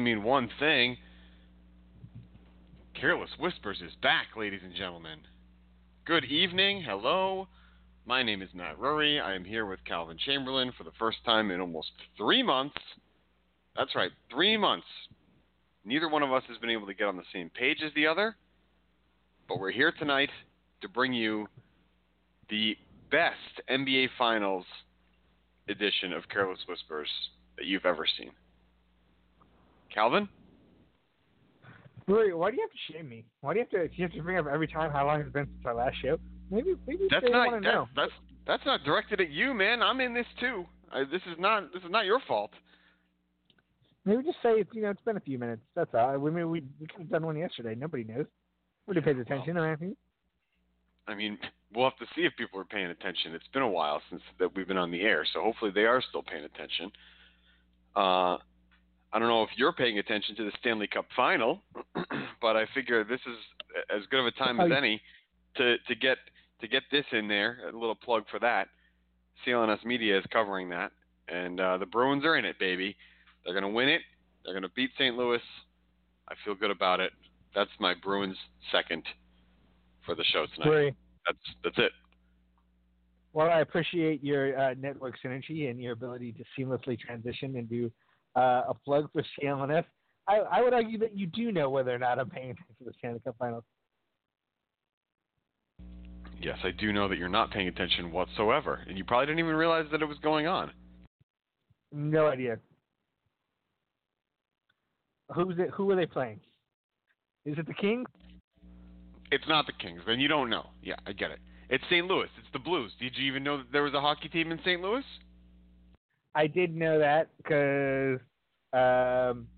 only mean one thing. Careless Whispers is back, ladies and gentlemen. Good evening. Hello. My name is Matt Rury. I am here with Calvin Chamberlain for the first time in almost three months. That's right, three months. Neither one of us has been able to get on the same page as the other, but we're here tonight to bring you the best NBA Finals edition of Careless Whispers that you've ever seen. Calvin? Rury, why do you have to shame me? Why do you have to? You have to bring up every time how long it's been since our last show. Maybe, maybe That's they not want to that, know. that's that's not directed at you, man. I'm in this too. I, this is not this is not your fault. Maybe just say it's you know it's been a few minutes. That's all. We mean we we could have done one yesterday. Nobody knows. Nobody pays attention or anything. I mean, we'll have to see if people are paying attention. It's been a while since that we've been on the air, so hopefully they are still paying attention. Uh, I don't know if you're paying attention to the Stanley Cup final, but I figure this is as good of a time as any to to get to get this in there. A little plug for that. CLNS Media is covering that, and uh, the Bruins are in it, baby. They're gonna win it. They're gonna beat St. Louis. I feel good about it. That's my Bruins second for the show tonight. Rury, That's that's it. well, I appreciate your uh, network synergy and your ability to seamlessly transition and do uh, a plug for CLNS. I, I would argue that you do know whether or not I'm paying attention to the Stanley Cup Finals. Yes, I do know that you're not paying attention whatsoever, and you probably didn't even realize that it was going on. No idea. Who's it? Who are they playing? Is it the Kings? It's not the Kings, then you don't know. Yeah, I get it. It's St. Louis. It's the Blues. Did you even know that there was a hockey team in St. Louis? I did know that because um,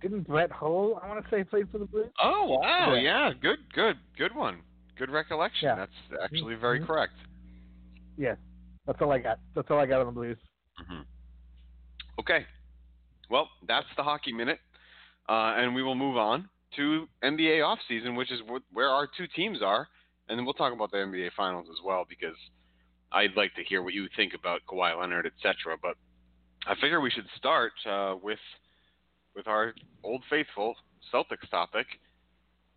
didn't Brett Hull, I want to say, played for the Blues? Oh wow, Yeah. yeah, good, good, good one. Good recollection. Yeah. That's actually very Mhm. correct. Yeah, that's all I got. That's all I got on the Blues. hmm Okay. Well, that's the hockey minute, uh, and we will move on to NBA offseason, which is wh- where our two teams are, and then we'll talk about the NBA Finals as well because I'd like to hear what you think about Kawhi Leonard, etc. But I figure we should start uh, with with our old faithful Celtics topic,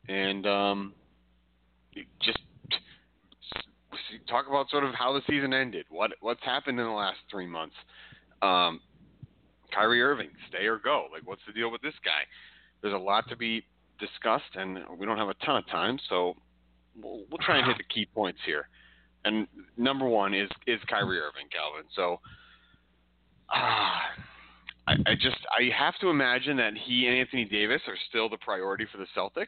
and um, just talk about sort of how the season ended, what what's happened in the last three months. Um, Kyrie Irving, stay or go? Like, what's the deal with this guy? There's a lot to be discussed, and we don't have a ton of time, so we'll, we'll try and hit the key points here. And number one is is Kyrie Irving, Calvin. So, ah, I, I just I have to imagine that he and Anthony Davis are still the priority for the Celtics.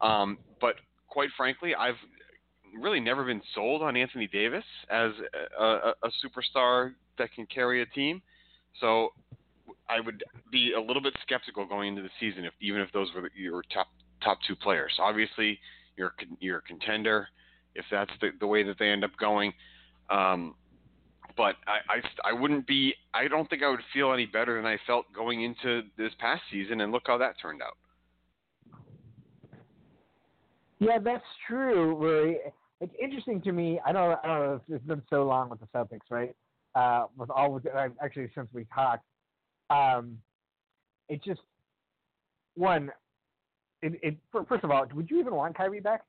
Um, but quite frankly, I've really never been sold on Anthony Davis as a, a, a superstar that can carry a team. So I would be a little bit skeptical going into the season, if even if those were your top top two players. Obviously, you're you're a contender if that's the, the way that they end up going. Um, but I, I I wouldn't be. I don't think I would feel any better than I felt going into this past season, and look how that turned out. Yeah, that's true, Rury. It's interesting to me. I don't, I don't know. If it's been so long with the Celtics, right? Uh, with all with uh, actually since we talked, um, it just one. It, it first of all, would you even want Kyrie back?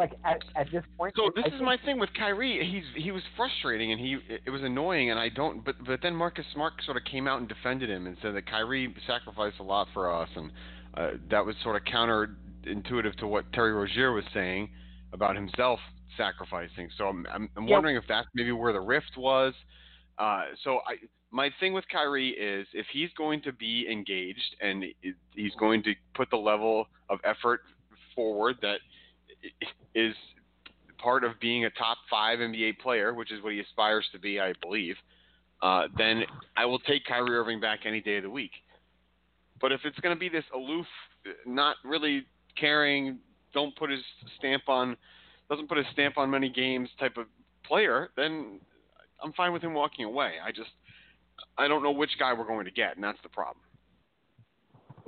Like at at this point. So I this is think- my thing with Kyrie. He's he was frustrating and he it was annoying and I don't. But but then Marcus Smart sort of came out and defended him and said that Kyrie sacrificed a lot for us and uh, that was sort of counterintuitive to what Terry Rozier was saying about himself sacrificing. So I'm I'm, I'm Yeah. wondering if that's maybe where the rift was. Uh, so I my thing with Kyrie is if he's going to be engaged and he's going to put the level of effort forward that i- is part of being a top five NBA player, which is what he aspires to be, I believe, uh, then I will take Kyrie Irving back any day of the week. But if it's going to be this aloof, not really caring, don't put his stamp on, doesn't put his stamp on many games type of player, then I'm fine with him walking away. I just, I don't know which guy we're going to get, and that's the problem.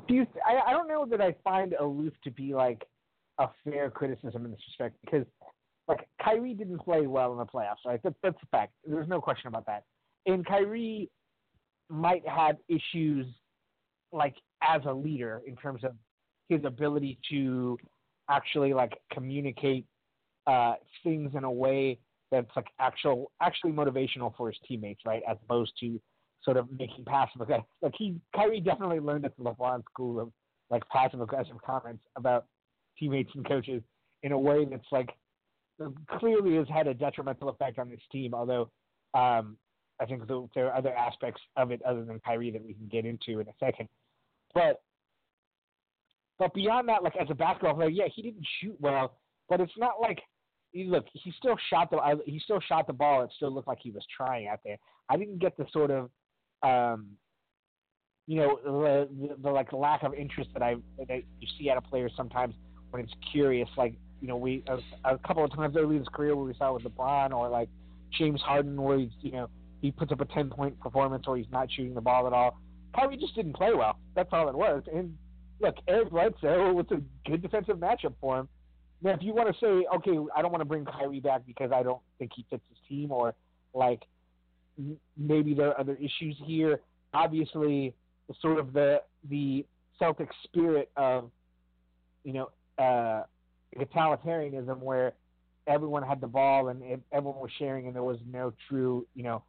Do you? I, I don't know that I find aloof to be like a fair criticism in this respect because like Kyrie didn't play well in the playoffs, right? That, that's a fact. There's no question about that. And Kyrie, might have issues like as a leader in terms of his ability to actually like communicate uh, things in a way that's like actual actually motivational for his teammates, right? As opposed to sort of making passive aggressive. Like he Kyrie definitely learned at the LeBron school of like passive aggressive comments about teammates and coaches in a way that's like clearly has had a detrimental effect on this team. Although um, I think the, there are other aspects of it other than Kyrie that we can get into in a second. But but beyond that, like as a basketball player, yeah, he didn't shoot well, but it's not like look, he still shot the he still shot the ball. It still looked like he was trying out there. I didn't get the sort of um, you know the, the, the like lack of interest that I that you see out of players sometimes when it's curious. Like you know we a, a couple of times early in his career where we saw it with LeBron or like James Harden where he's you know he puts up a ten point performance or he's not shooting the ball at all. Kyrie just didn't play well. That's all it was. And look, Eric Bledsoe was a good defensive matchup for him. Now, if you want to say, okay, I don't want to bring Kyrie back because I don't think he fits his team, or like maybe there are other issues here. Obviously, sort of the the Celtic spirit of you know uh, egalitarianism, where everyone had the ball and everyone was sharing, and there was no true you know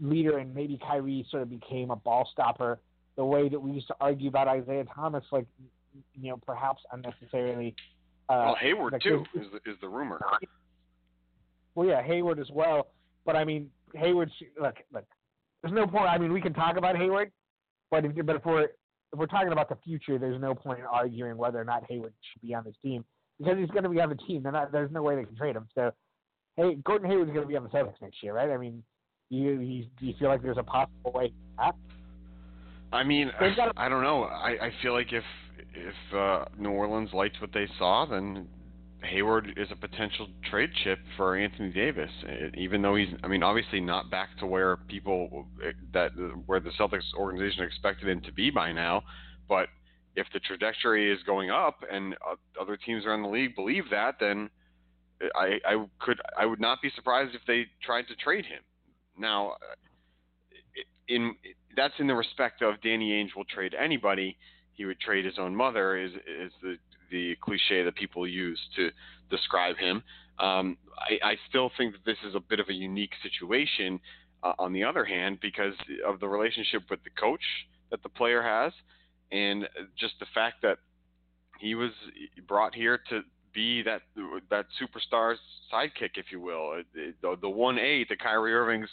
leader, and maybe Kyrie sort of became a ball stopper. The way that we used to argue about Isaiah Thomas, like you know, perhaps unnecessarily uh, well, Hayward too is the, is the rumor. Well, yeah, Hayward as well. But I mean, Hayward's look, look. There's no point. I mean, we can talk about Hayward, but if, you but if we're if we're talking about the future, there's no point in arguing whether or not Hayward should be on this team because he's going to be on the team. Not, there's no way they can trade him. So, hey, Gordon Hayward's going to be on the Celtics next year, right? I mean, do you, you do you feel like there's a possible way? I mean, I don't know. I I feel like if if uh, New Orleans liked what they saw, then Hayward is a potential trade chip for Anthony Davis. It, even though he's, I mean, obviously not back to where people eh, that where the Celtics organization expected him to be by now, but if the trajectory is going up and other teams around the league believe that, then eh, I, I could I would not be surprised if they tried to trade him. Now, in that's in the respect of Danny Ainge will trade anybody he would trade his own mother is is the the cliche that people use to describe him. Um, I, I still think that this is a bit of a unique situation. Uh, on the other hand, because of the relationship with the coach that the player has, and just the fact that he was brought here to be that that superstar's sidekick, if you will, the the one A to Kyrie Irving's,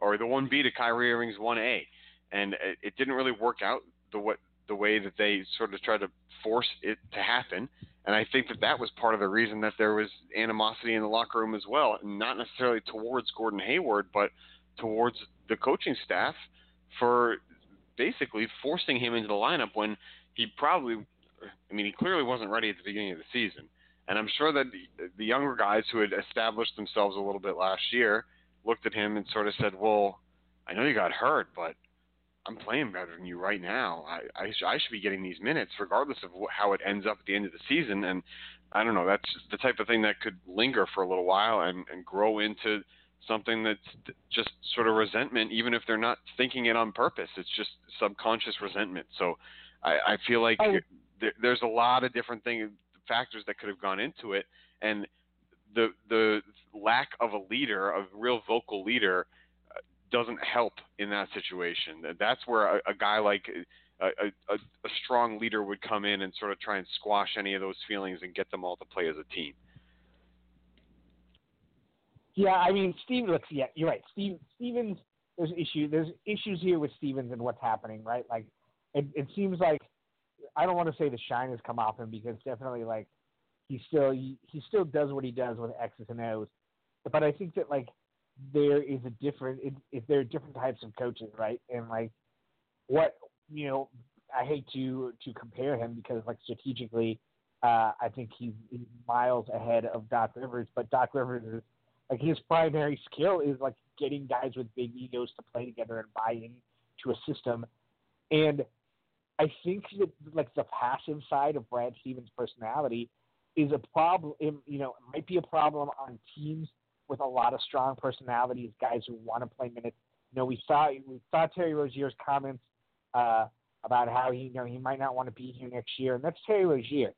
or the one B to Kyrie Irving's one A, and it, it didn't really work out the what the way that they sort of tried to force it to happen. And I think that that was part of the reason that there was animosity in the locker room as well, not necessarily towards Gordon Hayward, but towards the coaching staff for basically forcing him into the lineup when he probably, I mean, he clearly wasn't ready at the beginning of the season. And I'm sure that the, the younger guys who had established themselves a little bit last year looked at him and sort of said, well, I know you got hurt, but I'm playing better than you right now. I I, sh- I should be getting these minutes regardless of wh- how it ends up at the end of the season. And I don't know. That's the type of thing that could linger for a little while and and grow into something that's just sort of resentment, even if they're not thinking it on purpose. It's just subconscious resentment. So I, I feel like oh. there, there's a lot of different things, factors that could have gone into it, and the the lack of a leader, a real vocal leader, doesn't help in that situation. That's where a, a guy like a, a, a, strong leader would come in and sort of try and squash any of those feelings and get them all to play as a team. Yeah, I mean, Steve. Looks, yeah, you're right. Steve Stevens. There's issue. There's issues here with Stevens and what's happening, right? Like, it, it seems like I don't want to say the shine has come off him because definitely like he still he, he still does what he does with X's and O's, but I think that like there is a different if there are different types of coaches, right? And like what you know, I hate to to compare him because like strategically, uh, I think he's, he's miles ahead of Doc Rivers. But Doc Rivers is like his primary skill is like getting guys with big egos to play together and buy into a system. And I think that like the passive side of Brad Stevens' personality is a problem. You know, might be a problem on teams with a lot of strong personalities, guys who want to play minutes You know, we saw we saw Terry Rozier's comments uh, about how he you know he might not want to be here next year, and that's Terry Rozier.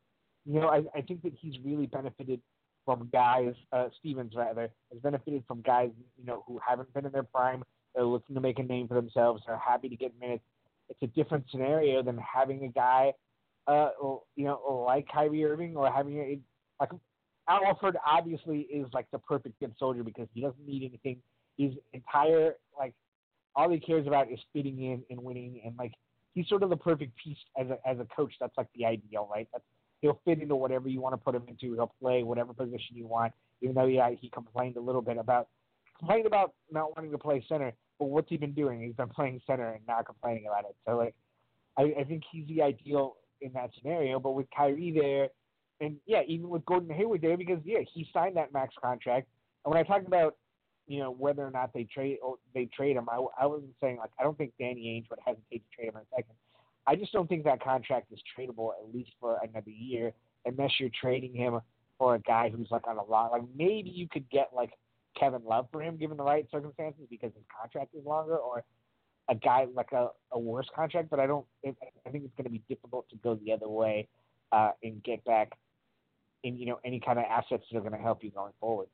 You know, I, I think that he's really benefited from guys, uh, Stevens rather, has benefited from guys you know who haven't been in their prime. They're looking to make a name for themselves. They're happy to get minutes. It's a different scenario than having a guy, uh, you know, like Kyrie Irving or having a like Al Horford obviously is like the perfect good soldier because he doesn't need anything. His entire like all he cares about is fitting in and winning and like he's sort of the perfect piece as a as a coach. That's like the ideal, right? That's he'll fit into whatever you want to put him into. He'll play whatever position you want. Even though yeah, he complained a little bit about complained about not wanting to play center, but what's he been doing? He's been playing center and not complaining about it. So like, I, I think he's the ideal in that scenario. But with Kyrie there, and yeah, even with Gordon Hayward there, because yeah, he signed that max contract. And when I talked about you know whether or not they trade or they trade him, I, I wasn't saying like I don't think Danny Ainge would hesitate to trade him in a second. I just don't think that contract is tradable at least for another year, unless you're trading him for a guy who's like on a lot. Like maybe you could get like Kevin Love for him given the right circumstances because his contract is longer, or a guy like a, a worse contract. But I don't. I think it's going to be difficult to go the other way uh, and get back in you know any kind of assets that are going to help you going forward.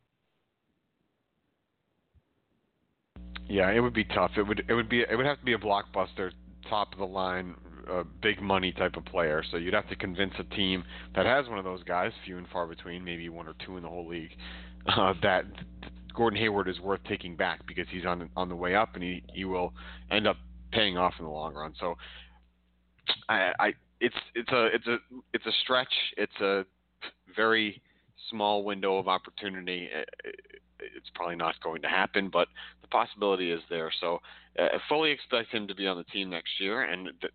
Yeah, it would be tough. It would it would be it would have to be a blockbuster, top of the line, uh, big money type of player. So you'd have to convince a team that has one of those guys, few and far between, maybe one or two in the whole league, uh, that Gordon Hayward is worth taking back because he's on on the way up and he he will end up paying off in the long run. So I, I it's it's a it's a it's a stretch. It's a very small window of opportunity it's probably not going to happen, but the possibility is there. So I fully expect him to be on the team next year, and th-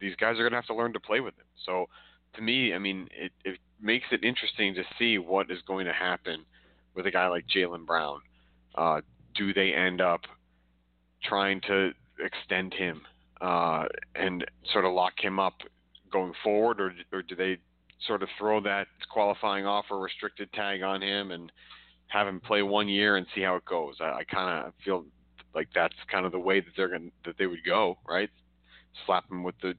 these guys are going to have to learn to play with him. So to me, I mean, it, it makes it interesting to see what is going to happen with a guy like Jaylen Brown. Uh, do they end up trying to extend him uh, and sort of lock him up going forward, or, or do they sort of throw that qualifying offer restricted tag on him and have him play one year and see how it goes. I, I kind of feel like that's kind of the way that they're going that they would go, right? Slap him with the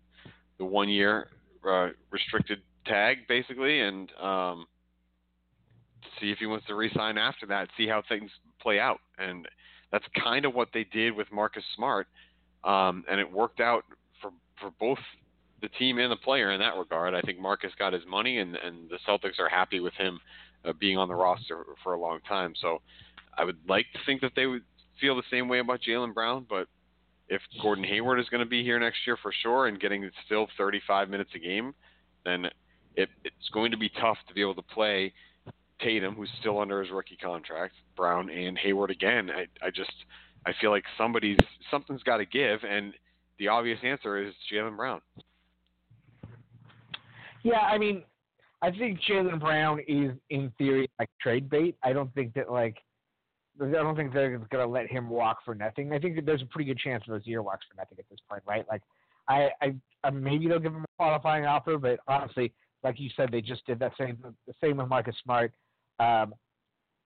the one year uh, restricted tag basically, and um, see if he wants to resign after that. See how things play out, and that's kind of what they did with Marcus Smart, um, and it worked out for for both the team and the player in that regard. I think Marcus got his money, and and the Celtics are happy with him uh, being on the roster for a long time. So I would like to think that they would feel the same way about Jaylen Brown, but if Gordon Hayward is going to be here next year for sure and getting still 35 minutes a game, then it, it's going to be tough to be able to play Tatum, who's still under his rookie contract, Brown and Hayward again. I, I just I feel like somebody's something's got to give, and the obvious answer is Jaylen Brown. Yeah, I mean, I think Jaylen Brown is in theory like trade bait. I don't think that like I don't think they're gonna let him walk for nothing. I think that there's a pretty good chance Rozier walks for nothing at this point, right? Like I, I, I maybe they'll give him a qualifying offer, but honestly, like you said, they just did that same the same with Marcus Smart. Um,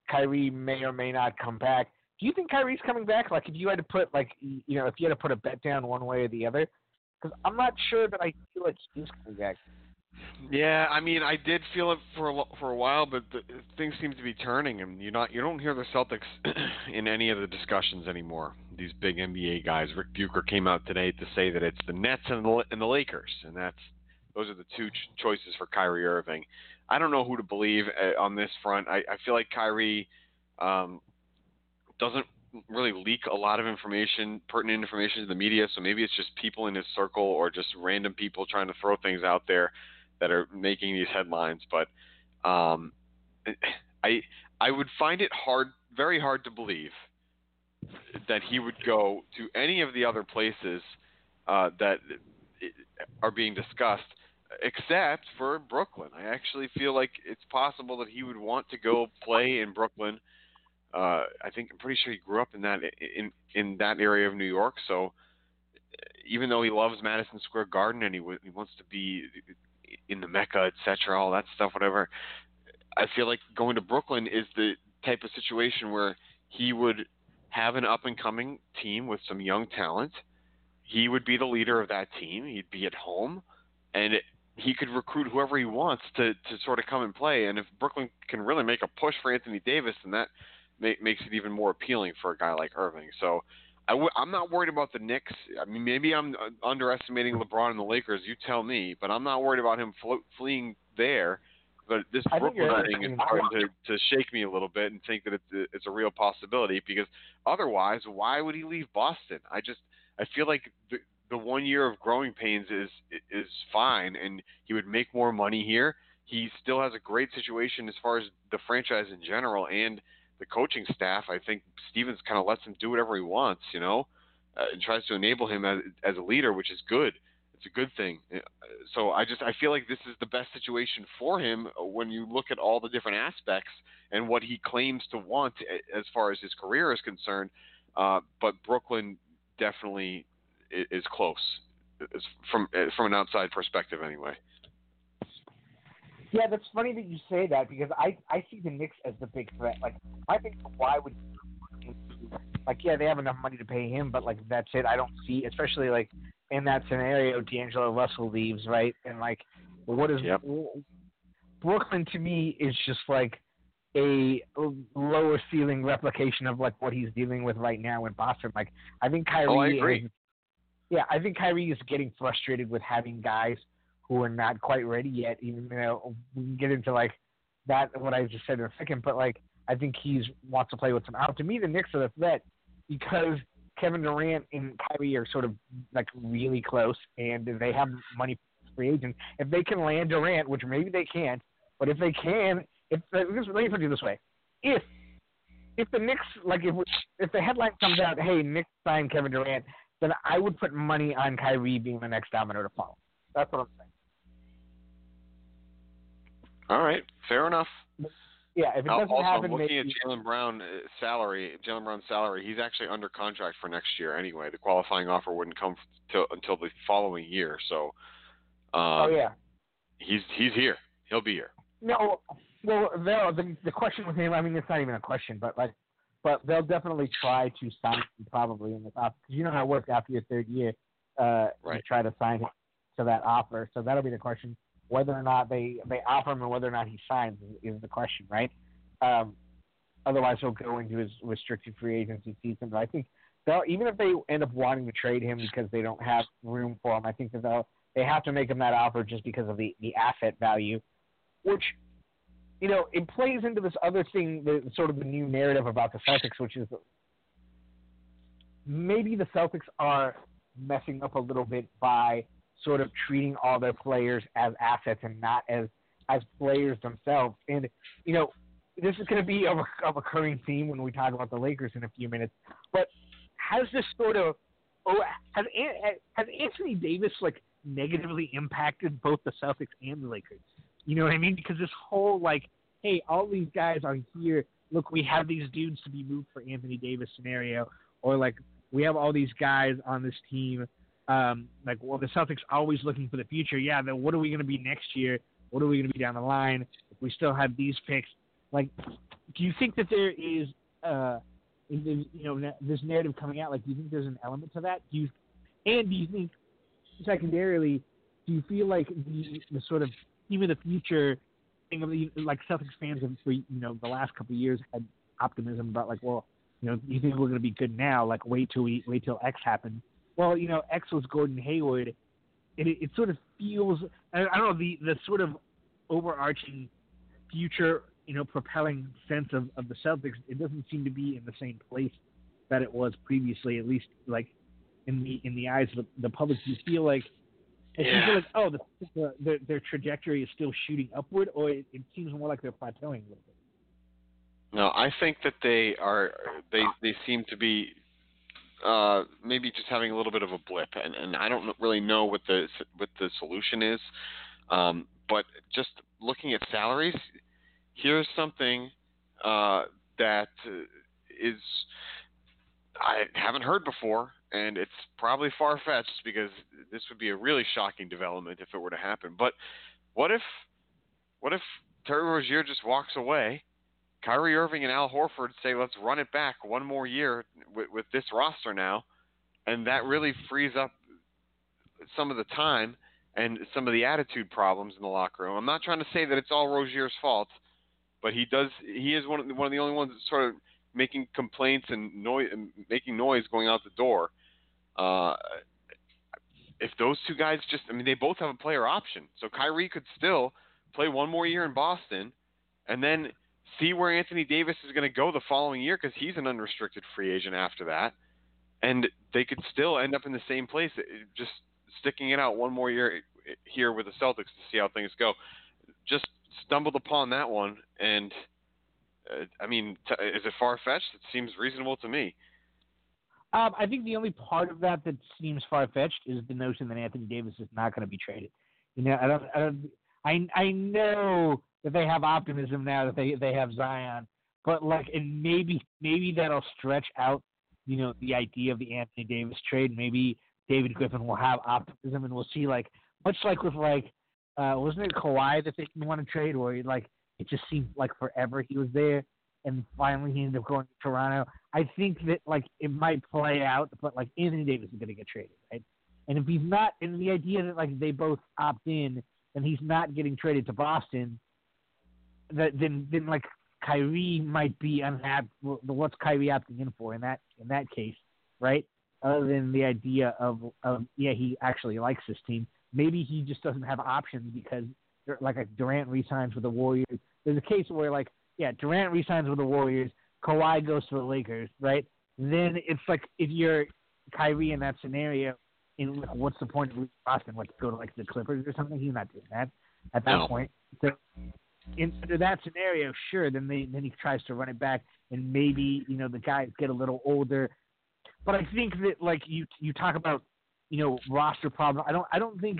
Kyrie may or may not come back. Do you think Kyrie's coming back? Like if you had to put like you know if you had to put a bet down one way or the other, because I'm not sure that I feel like he's coming back. Yeah, I mean, I did feel it for a, for a while, but the, things seem to be turning, and you not you don't hear the Celtics in any of the discussions anymore. These big NBA guys. Rick Bucher came out today to say that it's the Nets and the and the Lakers, and that's those are the two ch- choices for Kyrie Irving. I don't know who to believe uh, on this front. I, I feel like Kyrie um, doesn't really leak a lot of information, pertinent information to the media. So maybe it's just people in his circle or just random people trying to throw things out there that are making these headlines, but um, I I would find it hard, very hard to believe that he would go to any of the other places uh, that are being discussed, except for Brooklyn. I actually feel like it's possible that he would want to go play in Brooklyn. Uh, I think I'm pretty sure he grew up in that in in that area of New York, so even though he loves Madison Square Garden and he, w- he wants to be in the Mecca, etc., all that stuff, whatever. I feel like going to Brooklyn is the type of situation where he would have an up and coming team with some young talent. He would be the leader of that team. He'd be at home, and it, he could recruit whoever he wants to to sort of come and play. And if Brooklyn can really make a push for Anthony Davis, then that ma- makes it even more appealing for a guy like Irving. So. I w- I'm not worried about the Knicks. I mean, maybe I'm uh, underestimating LeBron and the Lakers. You tell me. But I'm not worried about him flo- fleeing there. But this I Brooklyn thing is starting to, to shake me a little bit and think that it's a, it's a real possibility. Because otherwise, why would he leave Boston? I just I feel like the the one year of growing pains is is fine, and he would make more money here. He still has a great situation as far as the franchise in general and the coaching staff. I think Stevens kind of lets him do whatever he wants, you know, uh, and tries to enable him as as a leader, which is good. It's a good thing. Uh, So I just I feel like this is the best situation for him when you look at all the different aspects and what he claims to want as far as his career is concerned. Uh, but Brooklyn definitely is close, from uh, from an outside perspective anyway. Yeah, that's funny that you say that because I I see the Knicks as the big threat. Like I think why would like yeah they have enough money to pay him, but like that's it. I don't see especially like in that scenario D'Angelo Russell leaves right and like what is Yep. Brooklyn to me is just like a lower ceiling replication of like what he's dealing with right now in Boston. Like I think Kyrie Oh, I agree. is yeah, I think Kyrie is getting frustrated with having guys who are not quite ready yet. Even you know, we can get into like that what I just said in a second, but like I think he's wants to play with some out. To me, the Knicks are the threat because Kevin Durant and Kyrie are sort of like really close, and they have money free agents. If they can land Durant, which maybe they can't, but if they can, if let me put it this way, if if the Knicks like if if the headline comes out, hey, Knicks signed Kevin Durant, then I would put money on Kyrie being the next domino to fall. That's what I'm saying. All right, fair enough. Yeah, if it doesn't also, happen, looking maybe, at Jaylen Brown uh, salary. Jaylen Brown's salary. He's actually under contract for next year anyway. The qualifying offer wouldn't come till until the following year. So, um, oh yeah, he's he's here. He'll be here. no, well, they'll, the the question with him. I mean, it's not even a question, but like, but they'll definitely try to sign him probably in the offer because you know how it works after your third year. Uh, Right. You try to sign him to that offer, so that'll be the question. Whether or not they they offer him and whether or not he signs is, is the question, right? Um, otherwise, he'll go into his restricted free agency season. But I think they'll even if they end up wanting to trade him because they don't have room for him, I think that they'll they have to make him that offer just because of the the asset value, which you know it plays into this other thing, the sort of the new narrative about the Celtics, which is maybe the Celtics are messing up a little bit by sort of treating all their players as assets and not as as players themselves. And you know, this is going to be a, a recurring theme when we talk about the Lakers in a few minutes. But has this sort of oh has has Anthony Davis like negatively impacted both the Celtics and the Lakers? You know what I mean? Because this whole like, hey, all these guys are here. Look, we have these dudes to be moved for Anthony Davis scenario, or like we have all these guys on this team. Um, like, well, the Celtics always looking for the future. Yeah, then what are we going to be next year? What are we going to be down the line? If we still have these picks, like, do you think that there is, uh, you know, this narrative coming out? Like, do you think there's an element to that? Do you, and do you think, secondarily, do you feel like the, the sort of of the future thing of the, like Celtics fans have for you know the last couple of years had optimism about like, well, you know, you think we're going to be good now? Like, wait till we wait till X happens. Well, you know, X was Gordon Hayward. It, it, it sort of feels I, I don't know the the sort of overarching future, you know, propelling sense of, of the Celtics. It doesn't seem to be in the same place that it was previously, at least like in the in the eyes of the, the public. Do you feel like it Yeah. seems like oh the, the, their their trajectory is still shooting upward, or it, it seems more like they're plateauing a little bit. No, I think that they are. They they seem to be uh, maybe just having a little bit of a blip, and, and I don't really know what the what the solution is. Um, but just looking at salaries, here's something uh, that uh, I haven't heard before, and it's probably far fetched because this would be a really shocking development if it were to happen. But what if what if Terry Rozier just walks away? Kyrie Irving and Al Horford say, let's run it back one more year with, with this roster now, and that really frees up some of the time and some of the attitude problems in the locker room. I'm not trying to say that it's all Rozier's fault, but he does. He is one of the, one of the only ones that's sort of making complaints and noise, making noise going out the door. Uh, if those two guys just, I mean, they both have a player option, so Kyrie could still play one more year in Boston, and then see where Anthony Davis is going to go the following year because he's an unrestricted free agent after that, and they could still end up in the same place, just sticking it out one more year here with the Celtics to see how things go. Just stumbled upon that one, and uh, I mean, t- is it far fetched? It seems reasonable to me. Um, I think the only part of that that seems far fetched is the notion that Anthony Davis is not going to be traded. You know, I don't, I don't, I, I know that they have optimism now that they they have Zion, but like, and maybe maybe that'll stretch out, you know, the idea of the Anthony Davis trade. Maybe David Griffin will have optimism, and we'll see like much like with like, uh, wasn't it Kawhi that they didn't want to trade, where like it just seemed like forever he was there, and finally he ended up going to Toronto. I think that like it might play out, but like Anthony Davis is going to get traded, right? And if he's not, and the idea that like they both opt in and he's not getting traded to Boston, that then then like Kyrie might be unhappy. What's Kyrie opting in for in that in that case, right? Other than the idea of of yeah, he actually likes this team. Maybe he just doesn't have options because like a Durant resigns with the Warriors. There's a case where like yeah, Durant resigns with the Warriors, Kawhi goes to the Lakers, right? Then it's like if you're Kyrie in that scenario, in what's the point of losing Boston? What go to like the Clippers or something? He's not doing that at that no. point. So in, under that scenario, sure, then they then he tries to run it back, and maybe you know the guys get a little older. But I think that like you you talk about you know roster problem. I don't I don't think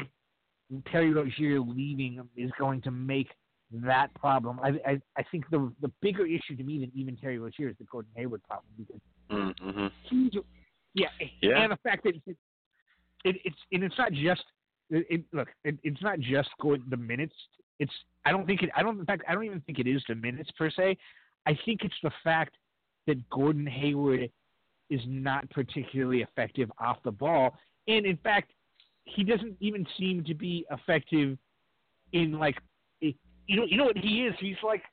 Terry Rozier leaving is going to make that problem. I I, I think the the bigger issue to me than even Terry Rozier is the Gordon Hayward problem because mm-hmm. he's yeah, yeah, and the fact that it, it, it's and it's not just it, it look it, it's not just going the minutes. It's I don't think it I don't in fact I don't even think it is the minutes per se. I think it's the fact that Gordon Hayward is not particularly effective off the ball, and in fact he doesn't even seem to be effective in like you know you know what he is? He's like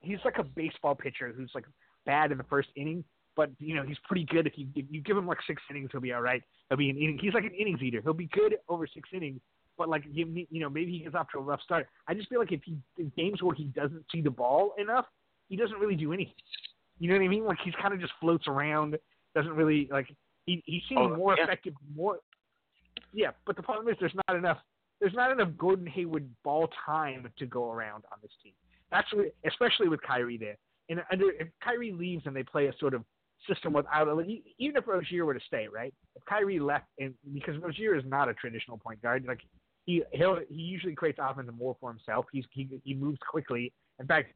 he's like a baseball pitcher who's like bad in the first inning but you know he's pretty good. If you if you give him like six innings he'll be all right. He'll be an inning he's like an innings eater. He'll be good over six innings but like give me you know maybe he gets off to a rough start I just feel like if he in games where he doesn't see the ball enough he doesn't really do anything you know what I mean like he's kind of just floats around doesn't really like he he seems oh, more yeah. effective more yeah but the problem is there's not enough there's not enough Gordon Hayward ball time to go around on this team. That's what, especially with Kyrie there. And under if Kyrie leaves and they play a sort of system without a even if Rozier were to stay, right? If Kyrie left, and because Rozier is not a traditional point guard, like he he'll he usually creates offense more for himself. He's he he moves quickly. In fact,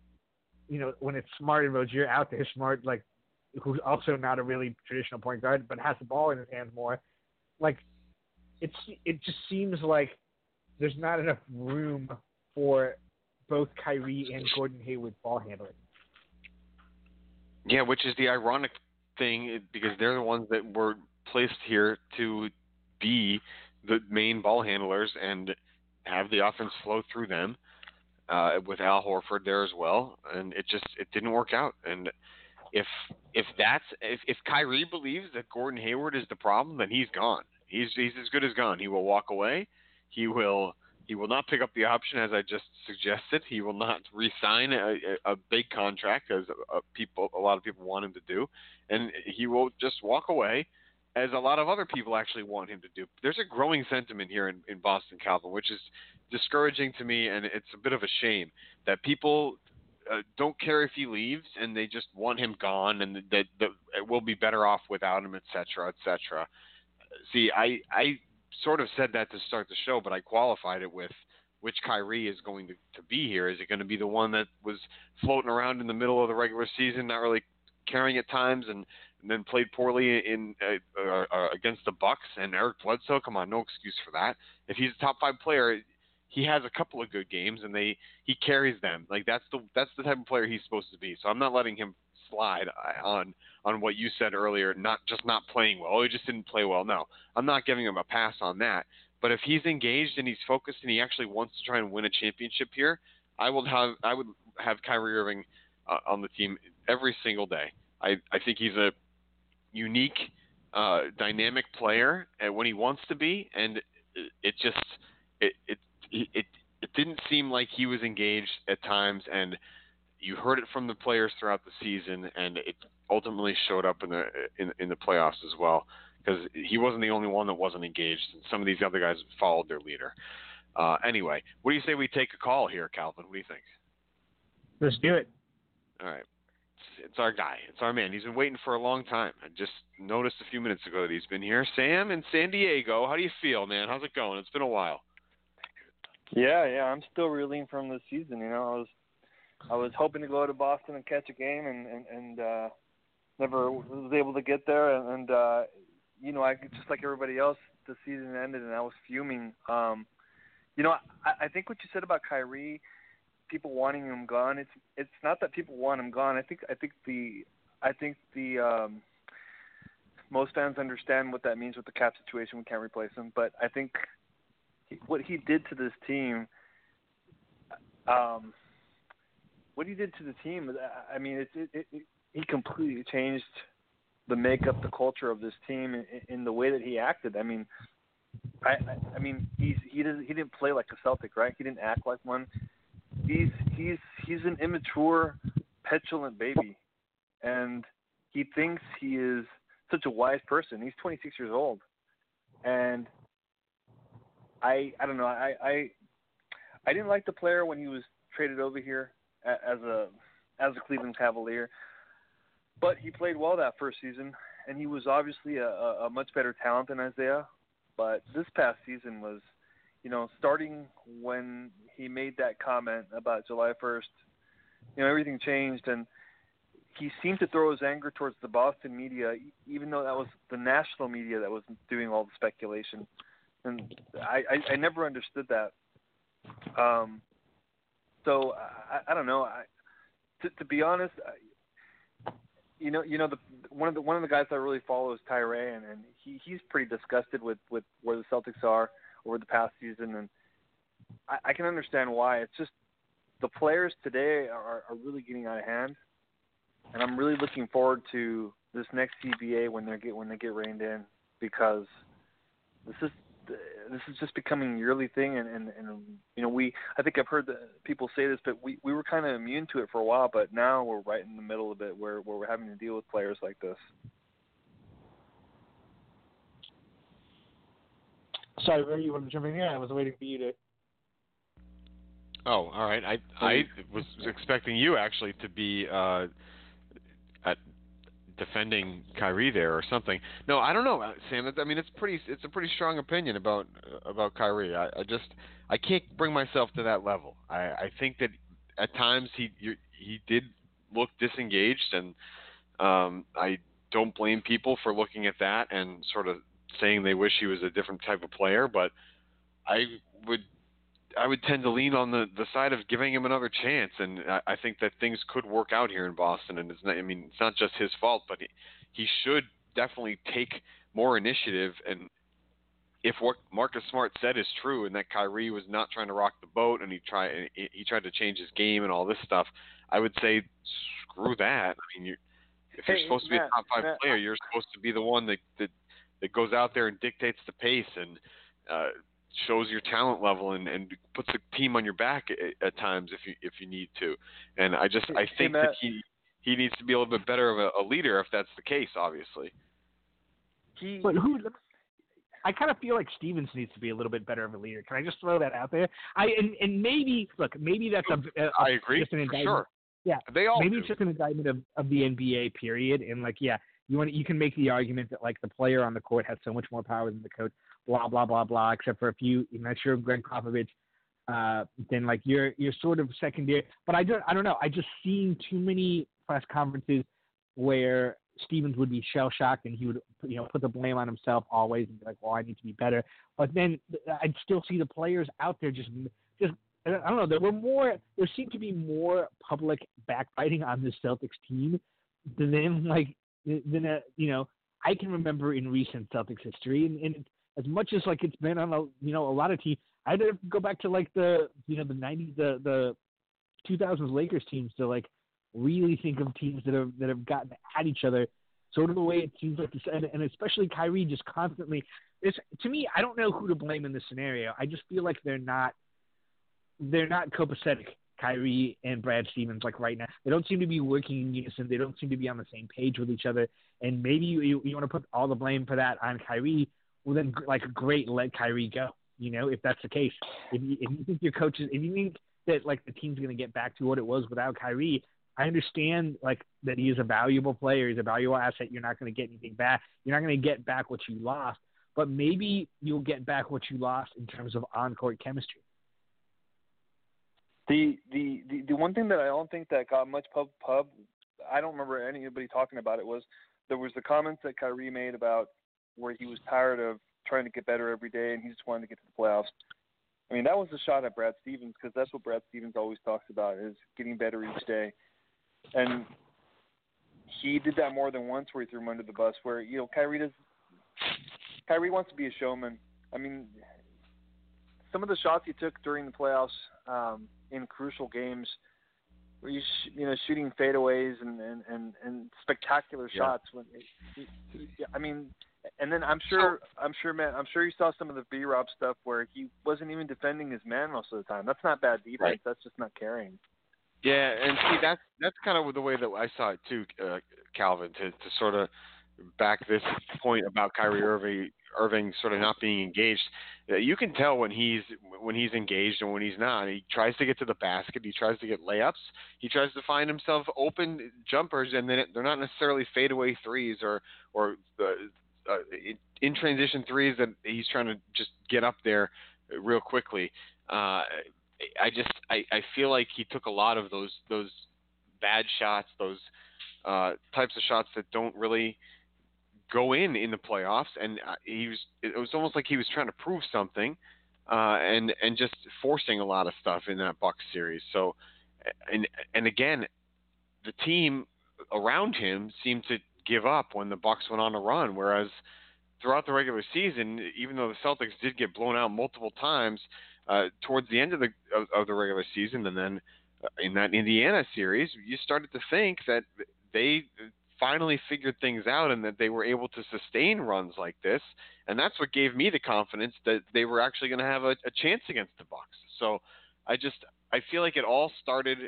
you know when it's Smart and Rozier out there, Smart like who's also not a really traditional point guard, but has the ball in his hands more. Like it's it just seems like there's not enough room for both Kyrie and Gordon Hayward ball handling. Yeah, which is the ironic thing because they're the ones that were placed here to be the main ball handlers and have the offense flow through them. Uh, with Al Horford there as well, and it just it didn't work out. And if if that's if if Kyrie believes that Gordon Hayward is the problem, then he's gone. He's he's as good as gone. He will walk away. He will he will not pick up the option as I just suggested. He will not re-sign a, a, big contract as a, a people a lot of people want him to do, and he will just walk away as a lot of other people actually want him to do. There's a growing sentiment here in, in Boston, Calvin, which is discouraging to me, and it's a bit of a shame that people uh, don't care if he leaves and they just want him gone, and that, that we'll be better off without him, et cetera, et cetera. See, I I sort of said that to start the show, but I qualified it with which Kyrie is going to, to be here. Is it going to be the one that was floating around in the middle of the regular season, not really caring at times, and, and then played poorly in uh, uh, uh, against the Bucks and Eric Bledsoe? Come on, no excuse for that. If he's a top five player, he has a couple of good games and they he carries them. Like that's the that's the type of player he's supposed to be. So I'm not letting him slide uh, on on what you said earlier, not just not playing well. Oh, he just didn't play well. No, I'm not giving him a pass on that. But if he's engaged and he's focused and he actually wants to try and win a championship here, I will have I would have Kyrie Irving uh, on the team every single day. I I think he's a unique, uh, dynamic player when he wants to be, and it, just it it it it didn't seem like he was engaged at times, and you heard it from the players throughout the season, and it ultimately showed up in the in, in the playoffs as well because he wasn't the only one that wasn't engaged, and some of these other guys followed their leader. Uh, anyway, what do you say we take a call here, Calvin? What do you think? Let's do it. All right. It's, our guy. It's our man. He's been waiting for a long time. I just noticed a few minutes ago that he's been here. Sam in San Diego. How do you feel, man? How's it going? It's been a while. Yeah, yeah. I'm still reeling from the season. You know, I was I was hoping to go to Boston and catch a game, and and, and uh, never was able to get there. And, and uh, you know, I just like everybody else, the season ended, and I was fuming. Um, you know, I, I think what you said about Kyrie, people wanting him gone. It's it's not that people want him gone. I think I think the I think the um, most fans understand what that means with the cap situation. We can't replace him, but I think he, what he did to this team, um, what he did to the team. I mean, it, it, it, he completely changed the makeup, the culture of this team in, in the way that he acted. I mean, I, I, I mean, he's he didn't he didn't play like a Celtic, right? He didn't act like one. He's he's he's an immature, petulant baby, and he thinks he is such a wise person. He's 26 years old, and I I don't know. I I I didn't like the player when he was traded over here as a as a Cleveland Cavalier, but he played well that first season, and he was obviously a, a much better talent than Isaiah. But this past season was, you know, starting when he made that comment about July 1st, you know, everything changed, and he seemed to throw his anger towards the Boston media, even though that was the national media that was doing all the speculation. And I, I, I never understood that. Um, so I, I don't know. I, to, to be honest, I, you know, you know, the one of the one of the guys I really follow is Tyray, and, and he he's pretty disgusted with with where the Celtics are over the past season, and I, I can understand why. It's just the players today are, are really getting out of hand, and I'm really looking forward to this next CBA when they get when they get reined in because this is this is just becoming a yearly thing, and, and and you know we I think I've heard that people say this, but we we were kind of immune to it for a while, but now we're right in the middle of it where where we're having to deal with players like this. Sorry, Ray, you want to jump in here? I was waiting for you to. Oh, all right. I I was expecting you actually to be uh, at defending Kyrie there or something. No, I don't know, Sam. I mean, it's pretty. It's a pretty strong opinion about about Kyrie. I, I just I can't bring myself to that level. I, I think that at times he he did look disengaged, and um, I don't blame people for looking at that and sort of saying they wish he was a different type of player. But I would I would tend to lean on the the side of giving him another chance, and I, I think that things could work out here in Boston. And it's not, I mean, it's not just his fault, but he, he should definitely take more initiative. And if what Marcus Smart said is true, and that Kyrie was not trying to rock the boat, and he tried he tried to change his game and all this stuff, I would say screw that. I mean, you if you're supposed to be a top five Matt, player, you're supposed to be the one that that that goes out there and dictates the pace and uh, shows your talent level and, and puts the team on your back at, at times if you if you need to. And I just I think that he he needs to be a little bit better of a, a leader if that's the case. Obviously. He, but who? I kind of feel like Stevens needs to be a little bit better of a leader. Can I just throw that out there? I and, and maybe look, maybe that's a, a I agree. Just an indictment. Sure. Yeah, they all maybe do. it's just an indictment of, of the NBA period, and like, yeah, you want you can make the argument that like the player on the court has so much more power than the coach blah blah blah blah, except for a few. I'm not sure Gregg Popovich. Uh, then like you're you're sort of secondary. But I don't I don't know. I just seen too many press conferences where Stevens would be shell shocked and he would you know put the blame on himself always and be like, well, I need to be better. But then I'd still see the players out there just just I don't know. There were more. There seemed to be more public backbiting on this Celtics team than like than a, you know I can remember in recent Celtics history. And, and as much as like it's been on a you know a lot of teams, I'd have to go back to like the you know the '90s the the 2000s Lakers teams to like really think of teams that have that have gotten at each other. Sort of the way it seems like this, and, and especially Kyrie just constantly. It's to me, I don't know who to blame in this scenario. I just feel like they're not they're not copacetic. Kyrie and Brad Stevens like right now. They don't seem to be working in unison. They don't seem to be on the same page with each other. And maybe you you, you want to put all the blame for that on Kyrie. Well, then like great, let Kyrie go. You know, if that's the case, if you, if you think your coaches, if you think that like the team's going to get back to what it was without Kyrie, I understand like that he is a valuable player. He's a valuable asset. You're not going to get anything back. You're not going to get back what you lost, but maybe you'll get back what you lost in terms of on-court chemistry. The, the the one thing that I don't think that got much pub pub, I don't remember anybody talking about it was there was the comments that Kyrie made about where he was tired of trying to get better every day and he just wanted to get to the playoffs. I mean, that was a shot at Brad Stevens because that's what Brad Stevens always talks about is getting better each day. And he did that more than once where he threw him under the bus where, you know, Kyrie does Kyrie wants to be a showman. I mean, some of the shots he took during the playoffs um, in crucial games where you sh- you know shooting fadeaways and and and, and spectacular yeah. shots when it, I mean and then I'm sure I'm sure man I'm sure you saw some of the B Rob stuff where he wasn't even defending his man most of the time. That's not bad defense. Right. That's just not caring. Yeah, and see that's that's kind of the way that I saw it too, uh, Calvin. To to sort of back this point about Kyrie Irving Irving sort of not being engaged. Uh, you can tell when he's when he's engaged and when he's not. He tries to get to the basket. He tries to get layups. He tries to find himself open jumpers, and then they're not necessarily fadeaway threes or or uh, in transition threes that he's trying to just get up there real quickly. Uh, I just I, I feel like he took a lot of those those bad shots, those uh, types of shots that don't really go in in the playoffs, and uh, he was it was almost like he was trying to prove something, uh, and and just forcing a lot of stuff in that Bucks series. So, and and again, the team around him seemed to give up when the Bucks went on a run, whereas throughout the regular season, even though the Celtics did get blown out multiple times uh, towards the end of the of, of the regular season, and then uh, in that Indiana series, you started to think that they finally figured things out and that they were able to sustain runs like this, and that's what gave me the confidence that they were actually going to have a, a chance against the Bucks. So I just I feel like it all started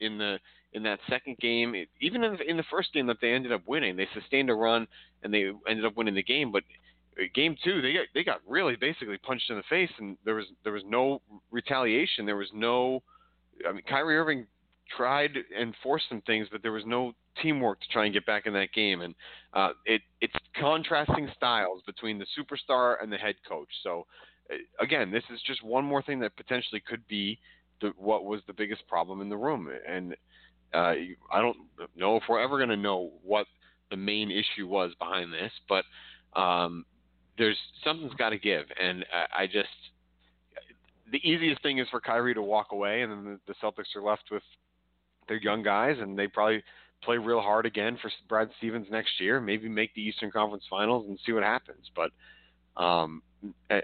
in the in that second game, even in, in the first game that they ended up winning, they sustained a run and they ended up winning the game. But uh, game two, they got they got really basically punched in the face, and there was there was no retaliation. There was no, I mean, Kyrie Irving tried and forced some things, but there was no teamwork to try and get back in that game. And uh, it it's contrasting styles between the superstar and the head coach. So uh, again, this is just one more thing that potentially could be the, what was the biggest problem in the room. And uh, I don't know if we're ever going to know what the main issue was behind this, but um, there's something's got to give, and I, I, just the easiest thing is for Kyrie to walk away, and then the, the Celtics are left with their young guys, and they probably play real hard again for Brad Stevens next year. Maybe make the Eastern Conference Finals and see what happens. But um, eh,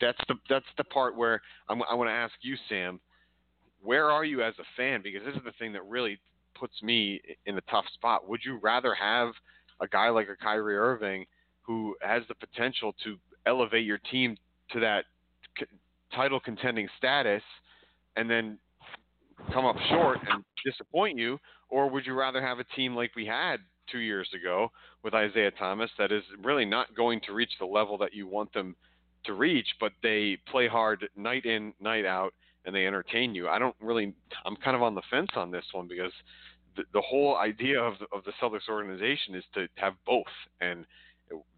that's the that's the part where I'm, I want to ask you, Sam where are you as a fan? Because this is the thing that really puts me in a tough spot. Would you rather have a guy like a Kyrie Irving who has the potential to elevate your team to that c- title contending status and then come up short and disappoint you? Or would you rather have a team like we had two years ago with Isaiah Thomas that is really not going to reach the level that you want them to reach, but they play hard night in, night out, and they entertain you. I don't really. I'm kind of on the fence on this one because the, the whole idea of the, of the Celtics organization is to have both, and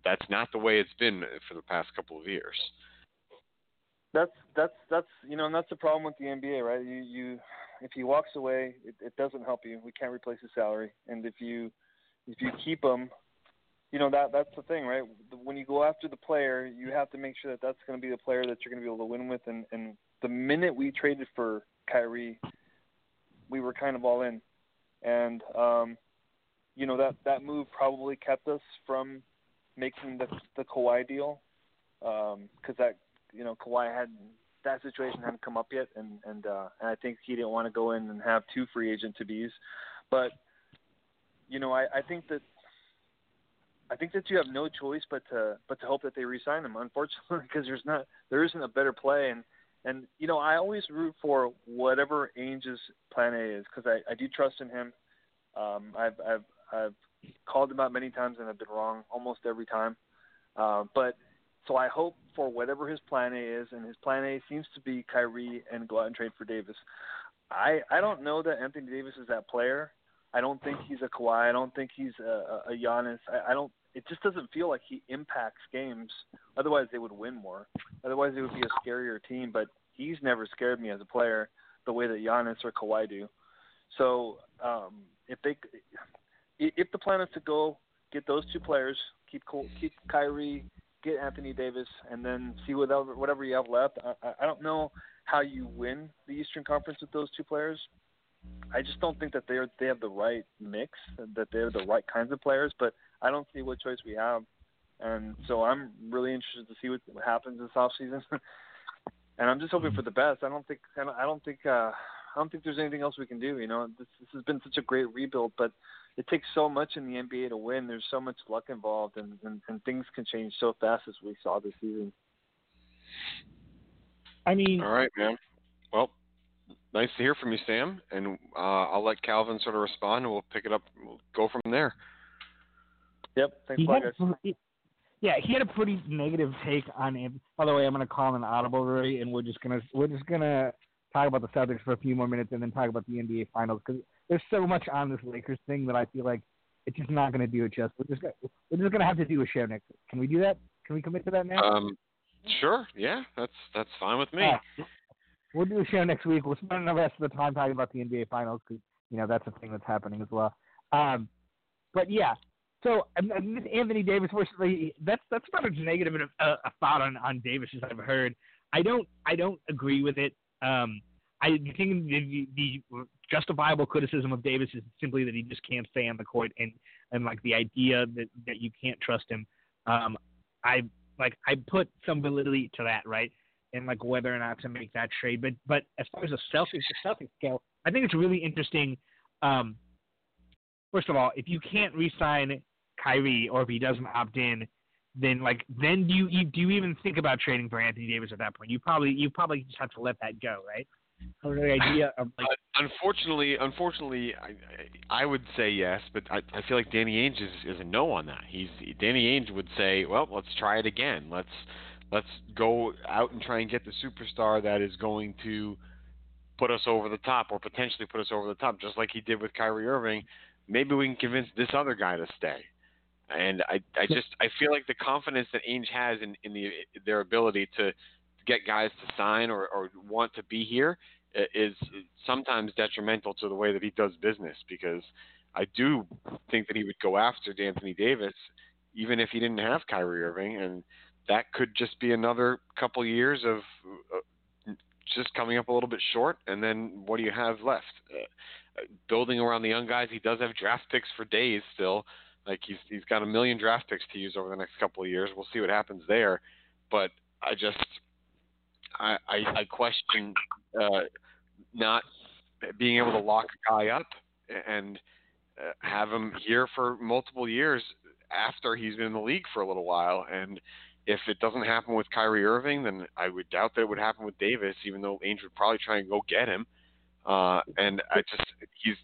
that's not the way it's been for the past couple of years. That's that's that's you know, and that's the problem with the NBA, right? You you if he walks away, it, it doesn't help you. We can't replace his salary, and if you if you keep him, you know that that's the thing, right? When you go after the player, you have to make sure that that's going to be the player that you're going to be able to win with. And and the minute we traded for Kyrie, we were kind of all in, and um, you know that that move probably kept us from making the the Kawhi deal because um, that you know Kawhi had that situation hadn't come up yet, and and uh, and I think he didn't want to go in and have two free agent to be's, but you know I I think that I think that you have no choice but to but to hope that they resign him. Unfortunately, because there's not there isn't a better play, and and you know I always root for whatever Ainge's plan A is because I I do trust in him. Um, I've I've I've called him out many times and I've been wrong almost every time. Uh, but so I hope for whatever his plan A is, and his plan A seems to be Kyrie and go out and trade for Davis. I I don't know that Anthony Davis is that player. I don't think he's a Kawhi. I don't think he's a, a Giannis. I, I don't. It just doesn't feel like he impacts games. Otherwise, they would win more. Otherwise, it would be a scarier team. But he's never scared me as a player the way that Giannis or Kawhi do. So um, if they, if the plan is to go get those two players, keep keep Kyrie, get Anthony Davis, and then see whatever whatever you have left. I, I don't know how you win the Eastern Conference with those two players. I just don't think that they're they have the right mix, that they're the right kinds of players. But I don't see what choice we have, and so I'm really interested to see what happens this off season. and I'm just hoping for the best. I don't think I don't, I don't think uh, I don't think there's anything else we can do. You know, this, this has been such a great rebuild, but it takes so much in the NBA to win. There's so much luck involved, and, and, and things can change so fast as we saw this season. I mean, all right, man. Well, nice to hear from you, Sam. And uh, I'll let Calvin sort of respond, and we'll pick it up. We'll go from there. Yep. Thanks, a lot, guys. Yeah, he had a pretty negative take on him. By the way, I'm going to call him an audible, Rury, and we're just gonna we're just gonna talk about the Celtics for a few more minutes, and then talk about the NBA Finals because there's so much on this Lakers thing that I feel like it's just not going to do it justice. We're just gonna, we're just going to have to do a show next. Week. Can we do that? Can we commit to that now? Um, sure. Yeah, that's that's fine with me. Uh, we'll do a show next week. We'll spend the rest of the time talking about the NBA Finals because you know that's a thing that's happening as well. Um, but yeah, so Anthony Davis, that's that's about as negative a, a thought on on Davis as I've heard. I don't I don't agree with it. Um, I think the, the justifiable criticism of Davis is simply that he just can't stay on the court, and and like the idea that that you can't trust him. Um, I like I put some validity to that, right? And like whether or not to make that trade, but but as far as the Celtics, the Celtics I think it's really interesting. Um, first of all, if you can't re-sign Kyrie or if he doesn't opt in, then like then do you, do you even think about trading for Anthony Davis at that point? You probably you probably just have to let that go, right? The idea of like. Uh, unfortunately, unfortunately, I, I would say yes, but I, I feel like Danny Ainge is, is a no on that. He's Danny Ainge would say, well, let's try it again. Let's let's go out and try and get the superstar that is going to put us over the top or potentially put us over the top, just like he did with Kyrie Irving. Maybe we can convince this other guy to stay. And I, I just I feel like the confidence that Ainge has in, in the their ability to get guys to sign or, or want to be here is sometimes detrimental to the way that he does business because I do think that he would go after Anthony Davis even if he didn't have Kyrie Irving and that could just be another couple years of uh, just coming up a little bit short and then what do you have left uh, building around the young guys he does have draft picks for days still like he's he's got a million draft picks to use over the next couple of years. We'll see what happens there. But I just I I, I question uh, not being able to lock a guy up and uh, have him here for multiple years after he's been in the league for a little while. And if it doesn't happen with Kyrie Irving, then I would doubt that it would happen with Davis, even though Ainge would probably try and go get him. Uh, and I just he's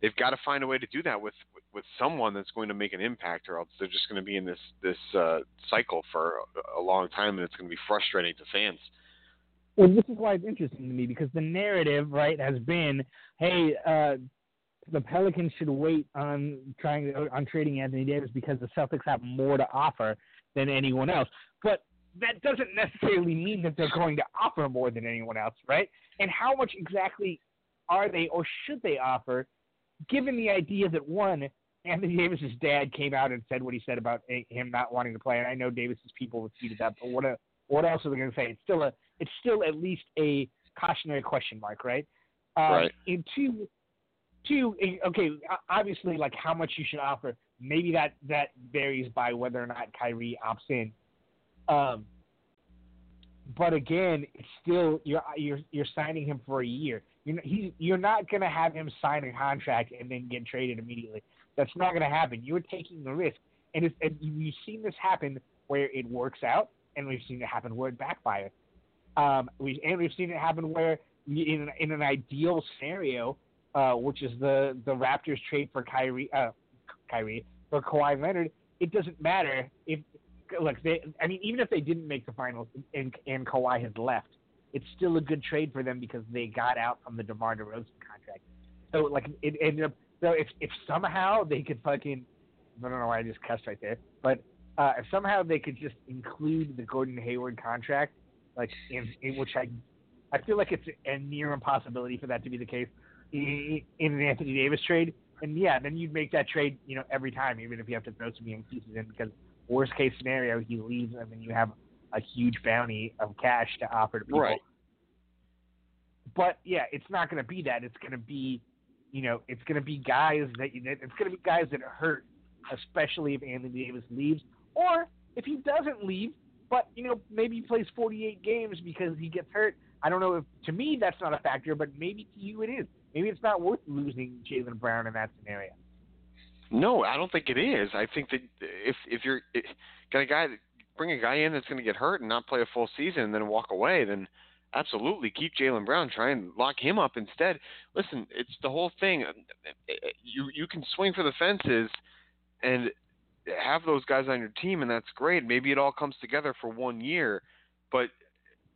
they've got to find a way to do that with with someone that's going to make an impact, or else they're just going to be in this this uh, cycle for a, a long time, and it's going to be frustrating to fans. Well, this is why it's interesting to me because the narrative, right, has been, hey, uh, the Pelicans should wait on trying on trading Anthony Davis because the Celtics have more to offer than anyone else. But that doesn't necessarily mean that they're going to offer more than anyone else, right? And how much exactly are they or should they offer given the idea that one, Anthony Davis's dad came out and said what he said about him not wanting to play, and I know Davis's people repeated that, but what a, what else are they going to say? It's still a it's still at least a cautionary question mark, right? Um, right. In two, two, okay, obviously, like how much you should offer, maybe that that varies by whether or not Kyrie opts in. Um, but again, it's still you're you're you're signing him for a year. You're he's you're not gonna have him sign a contract and then get traded immediately. That's not gonna happen. You're taking the risk, and, it's, and you've seen this happen where it works out, and we've seen it happen where it backfires. Um, we and we've seen it happen where in in an ideal scenario, uh, which is the the Raptors trade for Kyrie, uh, Kyrie for Kawhi Leonard, it doesn't matter if look they. I mean, even if they didn't make the finals and and Kawhi has left, it's still a good trade for them because they got out from the DeMar DeRozan contract. So like it ended up. So if if somehow they could fucking, I don't know why I just cussed right there, but uh, if somehow they could just include the Gordon Hayward contract like in, in which I I feel like it's a near impossibility for that to be the case in, in an Anthony Davis trade. And yeah, then you'd make that trade, you know, every time, even if you have to throw some young pieces in, because worst case scenario, he leaves and then you have a huge bounty of cash to offer to people. Right. But yeah, it's not going to be that. It's going to be, you know, it's going to be guys that it's going to be guys that hurt, especially if Anthony Davis leaves, or if he doesn't leave, but you know, maybe he plays 48 games because he gets hurt. I don't know if to me that's not a factor, but maybe to you it is. Maybe it's not worth losing Jaylen Brown in that scenario. No, I don't think it is. I think that if if you're got a guy bring a guy in that's going to get hurt and not play a full season and then walk away, then absolutely keep Jaylen Brown. Try and lock him up instead. Listen, it's the whole thing. You you can swing for the fences, and have those guys on your team, and that's great. Maybe it all comes together for one year, but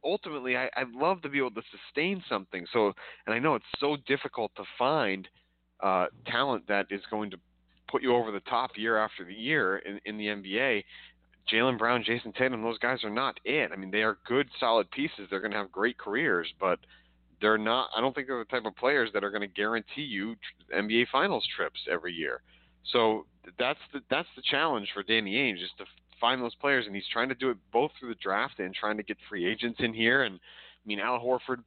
ultimately, I, I'd love to be able to sustain something. So, and I know it's so difficult to find uh, talent that is going to put you over the top year after the year in, in the NBA. Jaylen Brown, Jayson Tatum, those guys are not it. I mean, they are good, solid pieces. They're going to have great careers, but they're not. I don't think they're the type of players that are going to guarantee you NBA Finals trips every year. So that's the that's the challenge for Danny Ainge is to find those players, and he's trying to do it both through the draft and trying to get free agents in here. And I mean, Al Horford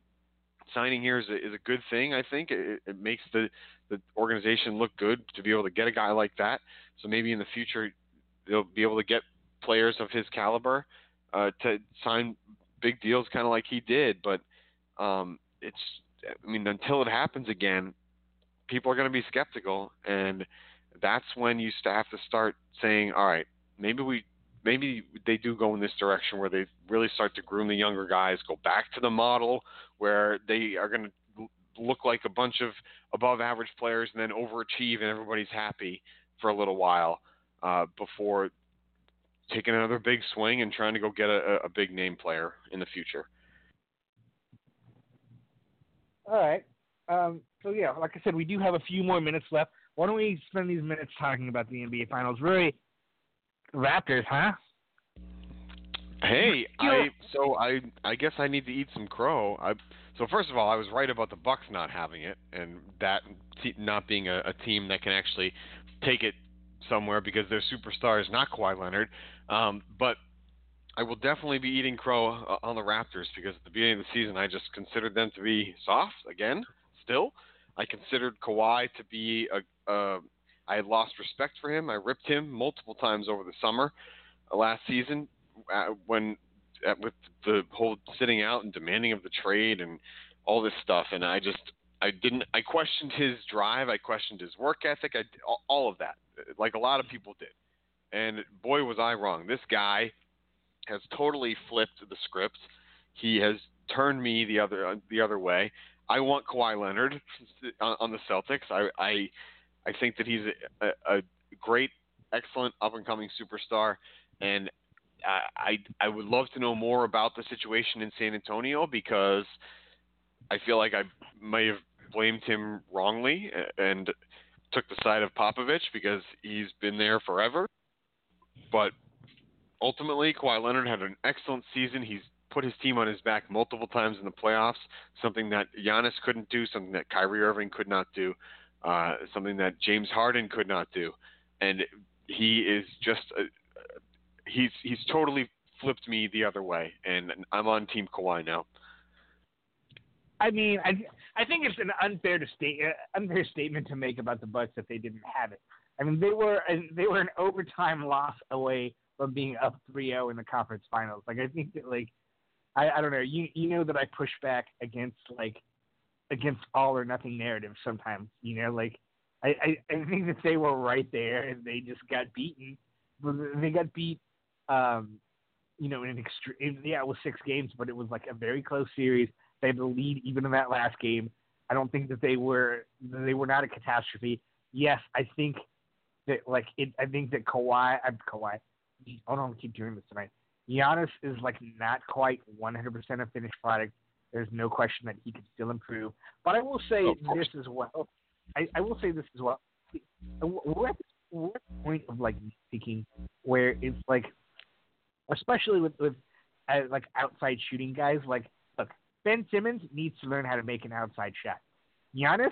signing here is a, is a good thing. I think it, it makes the the organization look good to be able to get a guy like that. So maybe in the future they'll be able to get players of his caliber uh, to sign big deals, kind of like he did. But um, it's I mean, until it happens again, people are going to be skeptical and that's when you have to start saying, all right, maybe we maybe they do go in this direction where they really start to groom the younger guys, go back to the model where they are going to look like a bunch of above average players and then overachieve and everybody's happy for a little while uh, before taking another big swing and trying to go get a, a big name player in the future. All right. Um, so yeah, like I said, we do have a few more minutes left. Why don't we spend these minutes talking about the NBA Finals? Really, Raptors, huh? Hey, I so I I guess I need to eat some crow. I so first of all, I was right about the Bucks not having it and that not being a, a team that can actually take it somewhere because their superstar is not Kawhi Leonard. Um, but I will definitely be eating crow uh, on the Raptors because at the beginning of the season I just considered them to be soft again, still. I considered Kawhi to be a, a I had lost respect for him. I ripped him multiple times over the summer uh, last season uh, when uh, with the whole sitting out and demanding of the trade and all this stuff. And I just I didn't I questioned his drive. I questioned his work ethic. I all, of that, like a lot of people did. And boy, was I wrong. This guy has totally flipped the script. He has turned me the other uh, the other way. I want Kawhi Leonard on, the Celtics. I, I I think that he's a, a great, excellent up and coming superstar, and I, I I would love to know more about the situation in San Antonio because I feel like I may have blamed him wrongly and took the side of Popovich because he's been there forever. But ultimately, Kawhi Leonard had an excellent season. He's put his team on his back multiple times in the playoffs, something that Giannis couldn't do, something that Kyrie Irving could not do. Uh, something that James Harden could not do, and he is just a, he's he's totally flipped me the other way, and I'm on Team Kawhi now. I mean, I I think it's an unfair to state uh, unfair statement to make about the Bucks that they didn't have it. I mean, they were they were an overtime loss away from being up 3-0 in the conference finals. Like I think that like I I don't know, you you know that I push back against like against all or nothing narrative sometimes, you know, like I, I, I think that they were right there and they just got beaten. They got beat um you know, in an extreme yeah, it was six games, but it was like a very close series. They had the lead even in that last game. I don't think that they were they were not a catastrophe. Yes, I think that like it. I think that Kawhi, I'm Kawhi. Hold on, keep doing this tonight. Giannis is like not quite 100% a finished product. There's no question that he could still improve. But I will say this as well. I, I will say this as well. We're at, we're at the point of like speaking where it's like, especially with with uh, like outside shooting guys. Like, look, Ben Simmons needs to learn how to make an outside shot. Giannis,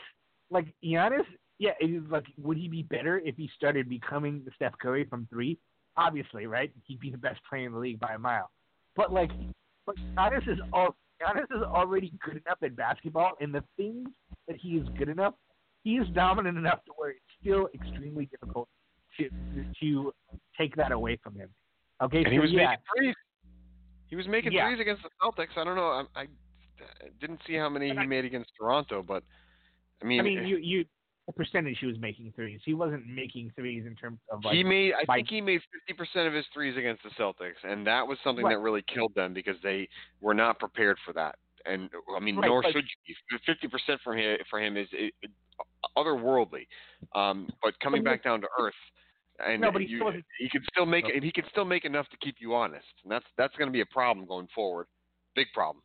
like Giannis, yeah, it is like, would he be better if he started becoming the Steph Curry from three? Obviously, right? He'd be the best player in the league by a mile. But like, but Giannis is all Giannis is already good enough at basketball, and the things that he is good enough, he is dominant enough to where it's still extremely difficult to to take that away from him. Okay, and so he was yeah, making threes. He was making Yeah. threes against the Celtics. I don't know. I, I didn't see how many And he I- made against Toronto, but I mean, I mean, you you the percentage he was making threes. He wasn't making threes in terms of like he made. I by- think he made 50% of his threes against the Celtics, and that was something Right. that really killed them because they were not prepared for that. And I mean, Right, nor but- should you. 50% for him for him is it, otherworldly. Um, but coming back down to earth, and No, he you, still he could still make No. he could still make enough to keep you honest, and that's that's going to be a problem going forward. Big problem.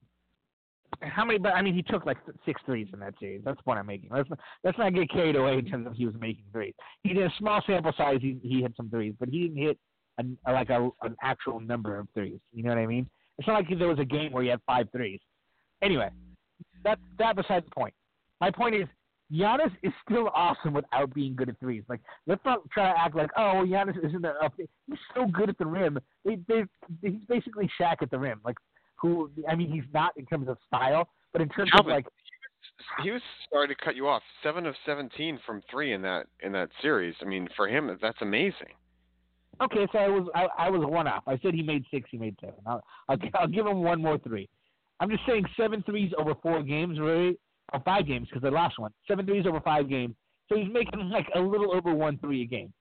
How many? But I mean, he took like six threes in that series. That's the point I'm making. Let's not, let's not get carried away in terms of he was making threes. He did a small sample size. He he hit some threes, but he didn't hit an, like a an actual number of threes. You know what I mean? It's not like there was a game where he had five threes. Anyway, that that beside the point. My point is, Giannis is still awesome without being good at threes. Like, let's not try to act like, oh, Giannis isn't a. He's so good at the rim. They, they, he's basically Shaq at the rim. Like, who? I mean, he's not in terms of style, but in terms of like, he was sorry to cut you off. Seven of 17 from three in that in that series. I mean, for him, that's amazing. okay, so I was I, I was one off. I said he made six. He made seven. I'll, I'll, I'll give him one more three. I'm just saying seven threes over four games, really, or five games because they lost one. Seven threes over five games. So he's making like a little over one three a game.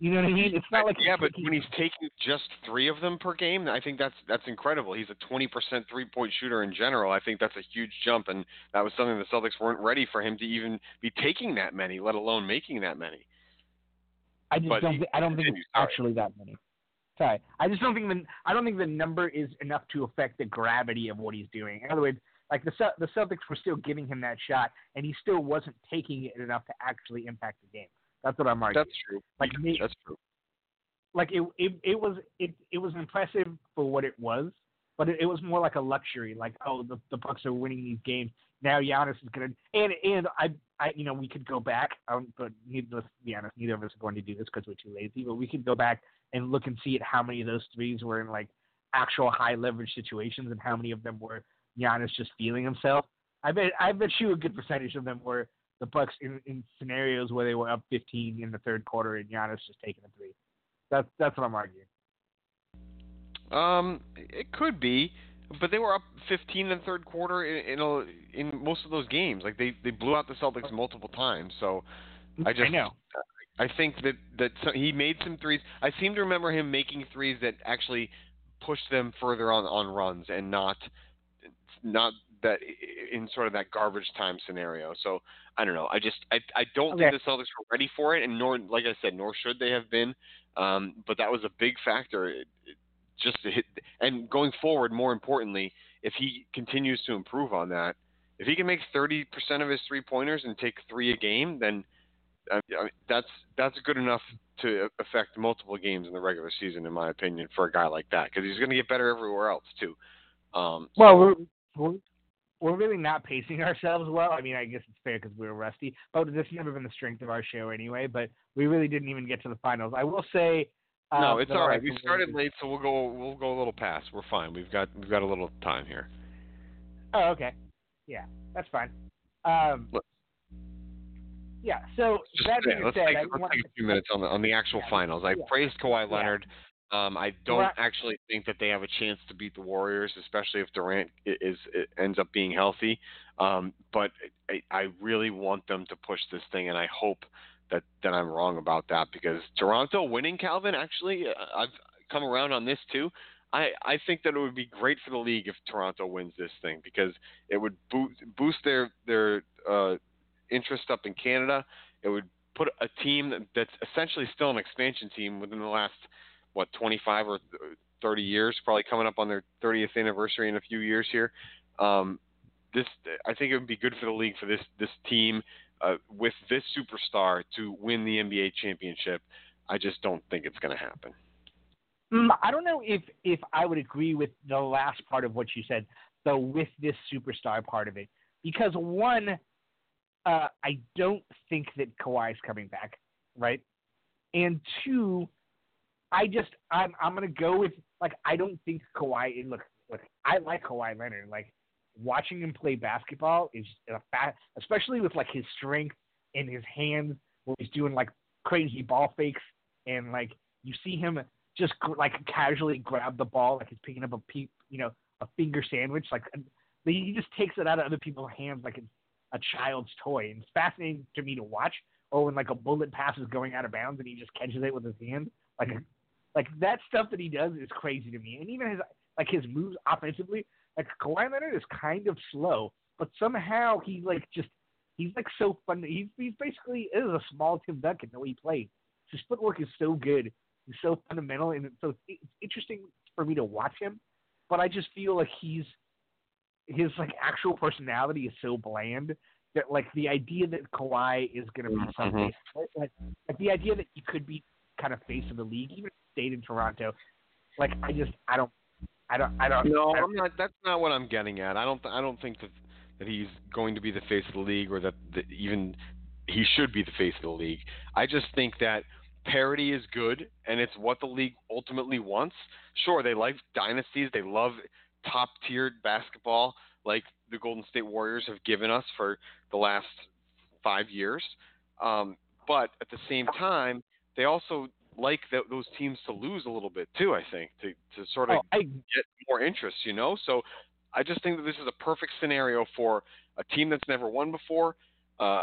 You know what I mean? It's not like yeah, but when he's taking just three of them per game, I think that's that's incredible. He's a 20% three-point shooter in general. I think that's a huge jump, and that was something the Celtics weren't ready for him to even be taking that many, let alone making that many. I just but don't. he Thi- I don't think it's actually that many. Sorry, I just don't think the. I don't think the number is enough to affect the gravity of what he's doing. In other words, like the the Celtics were still giving him that shot, and he still wasn't taking it enough to actually impact the game. That's what I'm arguing. That's true. like me, That's true. like it, it, it was it, it was impressive for what it was, but it, it was more like a luxury. Like, oh, the the Bucks are winning these games. Now Giannis is gonna and and I I you know we could go back, um, but needless to be honest, neither of us are going to do this because we're too lazy. But we could go back and look and see at how many of those threes were in like actual high leverage situations and how many of them were Giannis just feeling himself. I bet I bet you a good percentage of them were the Bucks in, in scenarios where they were up 15 in the third quarter and Giannis just taking a three. That's that's what I'm arguing. Um, it could be, but they were up 15 in the third quarter in in, a, in most of those games. Like they they blew out the Celtics multiple times. So I just know. I think that that he made some threes. I seem to remember him making threes that actually pushed them further on on runs and not not that in sort of that garbage time scenario. So I don't know. I just I I don't think the Celtics were ready for it, and nor like I said, nor should they have been. Um, but that was a big factor. It, it just to hit, and going forward, more importantly, if he continues to improve on that, if he can make 30% of his three pointers and take three a game, then I I mean, that's that's good enough to affect multiple games in the regular season, in my opinion, for a guy like that, because he's going to get better everywhere else too. Um, Well, we're, we're we're really not pacing ourselves well. I mean, I guess it's fair because we were rusty, but this has never been the strength of our show anyway. But we really didn't even get to the finals. I will say. Um, no, it's all right. We started late, so we'll go we'll go a little past. We're fine. We've got we've got a little time here. Oh, okay. Yeah, that's fine. Um, Look. yeah. So Just- that yeah, let's said, take, let's take a few minutes on the on the actual Yeah. finals. I Yeah. praised Kawhi. Leonard. Um, I don't Right. actually think that they have a chance to beat the Warriors, especially if Durant is, is ends up being healthy. Um, but I, I really want them to push this thing, and I hope that that I'm wrong about that because Toronto winning, Calvin. Actually, uh, I've come around on this too. I, I think that it would be great for the league if Toronto wins this thing because it would boost, boost their their uh, interest up in Canada. It would put a team that, that's essentially still an expansion team within the last what 25 or 30 years, probably coming up on their 30th anniversary in a few years here. Um, this I think it would be good for the league for this this team uh, with this superstar to win the NBA championship. I just don't think it's going to happen. Mm, I don't know if if I would agree with the last part of what you said, the with this superstar part of it, because one, uh, I don't think that Kawhi's coming back, right? And two, I just I'm I'm gonna go with like I don't think Kawhi. Look, look, I like Kawhi Leonard. Like watching him play basketball is a fat, especially with like his strength and his hands, where he's doing like crazy ball fakes and like you see him just like casually grab the ball like he's picking up a pe- you know a finger sandwich like he just takes it out of other people's hands like it's a child's toy and it's fascinating to me to watch or when like a bullet pass is going out of bounds and he just catches it with his hand like like that stuff that he does is crazy to me and even his like his moves offensively like Kawhi Leonard is kind of slow but somehow he's like just he's like so fun he's he's basically is a small Tim Duncan the way he plays his footwork is so good He's so fundamental, and so it's interesting for me to watch him. But I just feel like he's his like actual personality is so bland that like the idea that Kawhi is going to be Mhm. something like, like the idea that he could be kind of face of the league, even he stayed in Toronto. Like I just I don't I don't I don't No, I I'm not. That's not what I'm getting at. I don't. I don't think that that he's going to be the face of the league, or that, that even he should be the face of the league. I just think that parity is good, and it's what the league ultimately wants. Sure, they like dynasties. They love top tiered basketball, like the Golden State Warriors have given us for the last five years. Um, but at the same time, they also like th- those teams to lose a little bit too. I think to to sort of oh, I get more interest, you know? So I just think that this is a perfect scenario for a team that's never won before uh,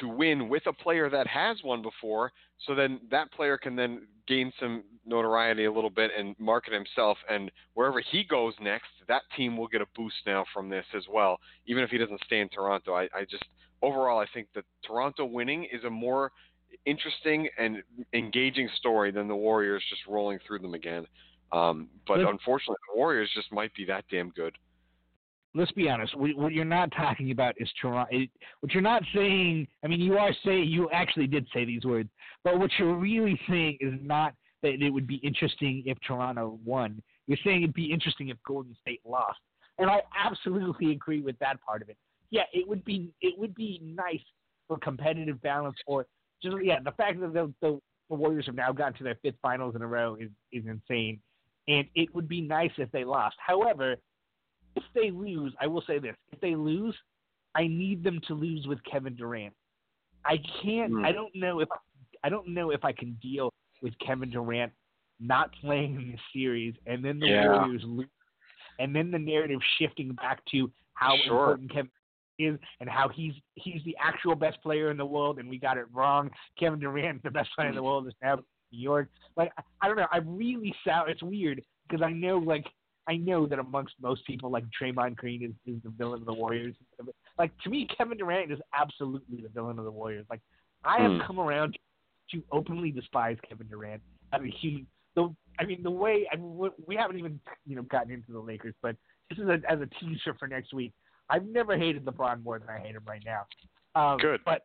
to win with a player that has won before. So then that player can then gain some notoriety a little bit and market himself. And wherever he goes next, that team will get a boost now from this as well, even if he doesn't stay in Toronto. I, I just, overall, I think that Toronto winning is a more interesting and engaging story than the Warriors just rolling through them again. Um, but Let's- unfortunately, the Warriors just might be that damn good. let's be honest. What, what you're not talking about is Toronto. It, what you're not saying. I mean, you are saying you actually did say these words, but what you're really saying is not that it would be interesting if Toronto won. You're saying it'd be interesting if Golden State lost, and I absolutely agree with that part of it. Yeah, it would be it would be nice for competitive balance, or just yeah, the fact that the, the, the Warriors have now gotten to their fifth finals in a row is is insane, and it would be nice if they lost. However if they lose, I will say this: if they lose, I need them to lose with Kevin Durant. I can't. Hmm. I don't know if I don't know if I can deal with Kevin Durant not playing in this series, and then the Yeah. Warriors lose, and then the narrative shifting back to how Sure. important Kevin is and how he's he's the actual best player in the world, and we got it wrong. Kevin Durant, the best player in the world, is now New York. Like I- I don't know. I'm really sour. It's weird because I know like I know that amongst most people, like Draymond Green is, is the villain of the Warriors. Like to me, Kevin Durant is absolutely the villain of the Warriors. Like I have Hmm. come around to openly despise Kevin Durant I mean, human. The I mean, the way I mean, we- we haven't even you know gotten into the Lakers, but this is a, as a teaser for next week. I've never hated LeBron more than I hate him right now. Um, Good. but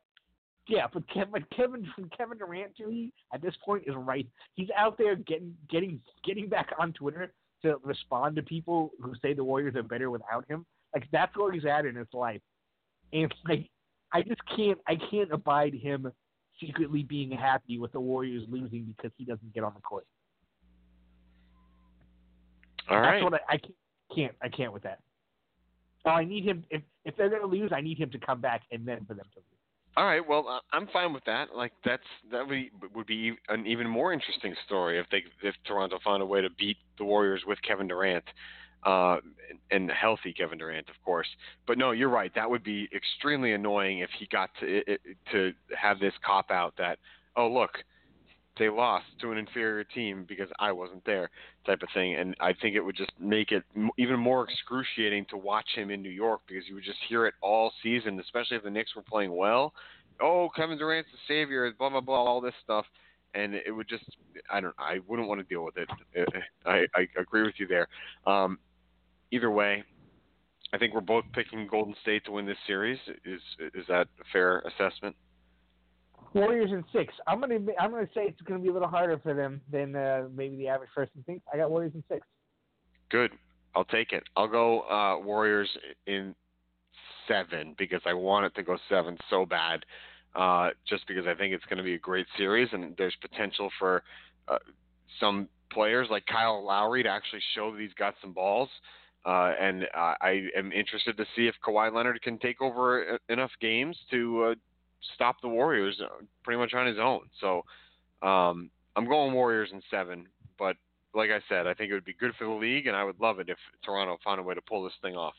yeah, but Kevin, Kevin, Kevin Durant to me at this point is right. He's out there getting, getting, getting back on Twitter to respond to people who say the Warriors are better without him. Like that's where he's at in his life, and like I just can't I can't abide him secretly being happy with the Warriors losing because he doesn't get on the court. All right. That's what I, I can't I can't with that. Oh, I need him if if they're gonna lose, I need him to come back and then for them to lose. All right. Well, I'm fine with that. Like that's that would be, would be an even more interesting story if they if Toronto found a way to beat the Warriors with Kevin Durant, uh, and healthy Kevin Durant, of course. But no, you're right. That would be extremely annoying if he got to to have this cop out that oh look, they lost to an inferior team because I wasn't there, type of thing. And I think it would just make it even more excruciating to watch him in New York because you would just hear it all season, especially if the Knicks were playing well. Oh, Kevin Durant's the savior, blah blah blah, all this stuff, and it would just I don't I wouldn't want to deal with it. I I agree with you there. Um, either way, I think we're both picking Golden State to win this series. Is is that a fair assessment? Warriors in six. I'm gonna I'm gonna say it's gonna be a little harder for them than uh, maybe the average person thinks. I got Warriors in six. Good. I'll take it. I'll go uh, Warriors in seven because I want it to go seven so bad. Uh, just because I think it's going to be a great series and there's potential for uh, some players like Kyle Lowry to actually show that he's got some balls. Uh, and uh, I am interested to see if Kawhi Leonard can take over uh, enough games to stop the Warriors uh, pretty much on his own. So um, I'm going Warriors in seven, but like I said, I think it would be good for the league, and I would love it if Toronto found a way to pull this thing off.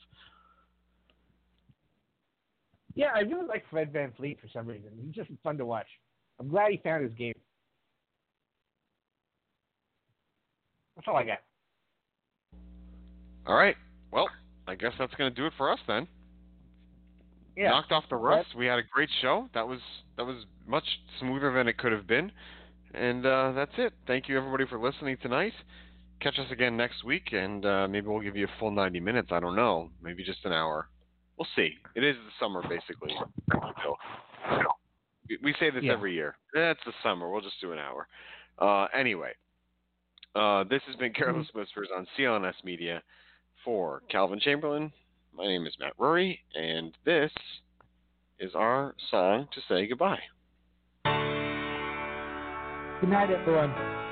Yeah, I really like Fred VanVleet for some reason. He's just fun to watch. I'm glad he found his game. That's all I got. All right. Well, I guess that's going to do it for us then yeah. knocked off the rust. We had a great show. That was that was much smoother than it could have been. And uh, that's it. Thank you everybody for listening tonight. Catch us again next week, and uh, maybe we'll give you a full 90 minutes. I don't know. Maybe just an hour. We'll see. It is the summer, basically. So, we say this yeah. every year. That's the summer. We'll just do an hour. Uh, anyway, uh, this has been Careless Whispers on CLNS Media for Calvin Chamberlain, my name is Matt Rury, and this is our song to say goodbye. Good night, everyone.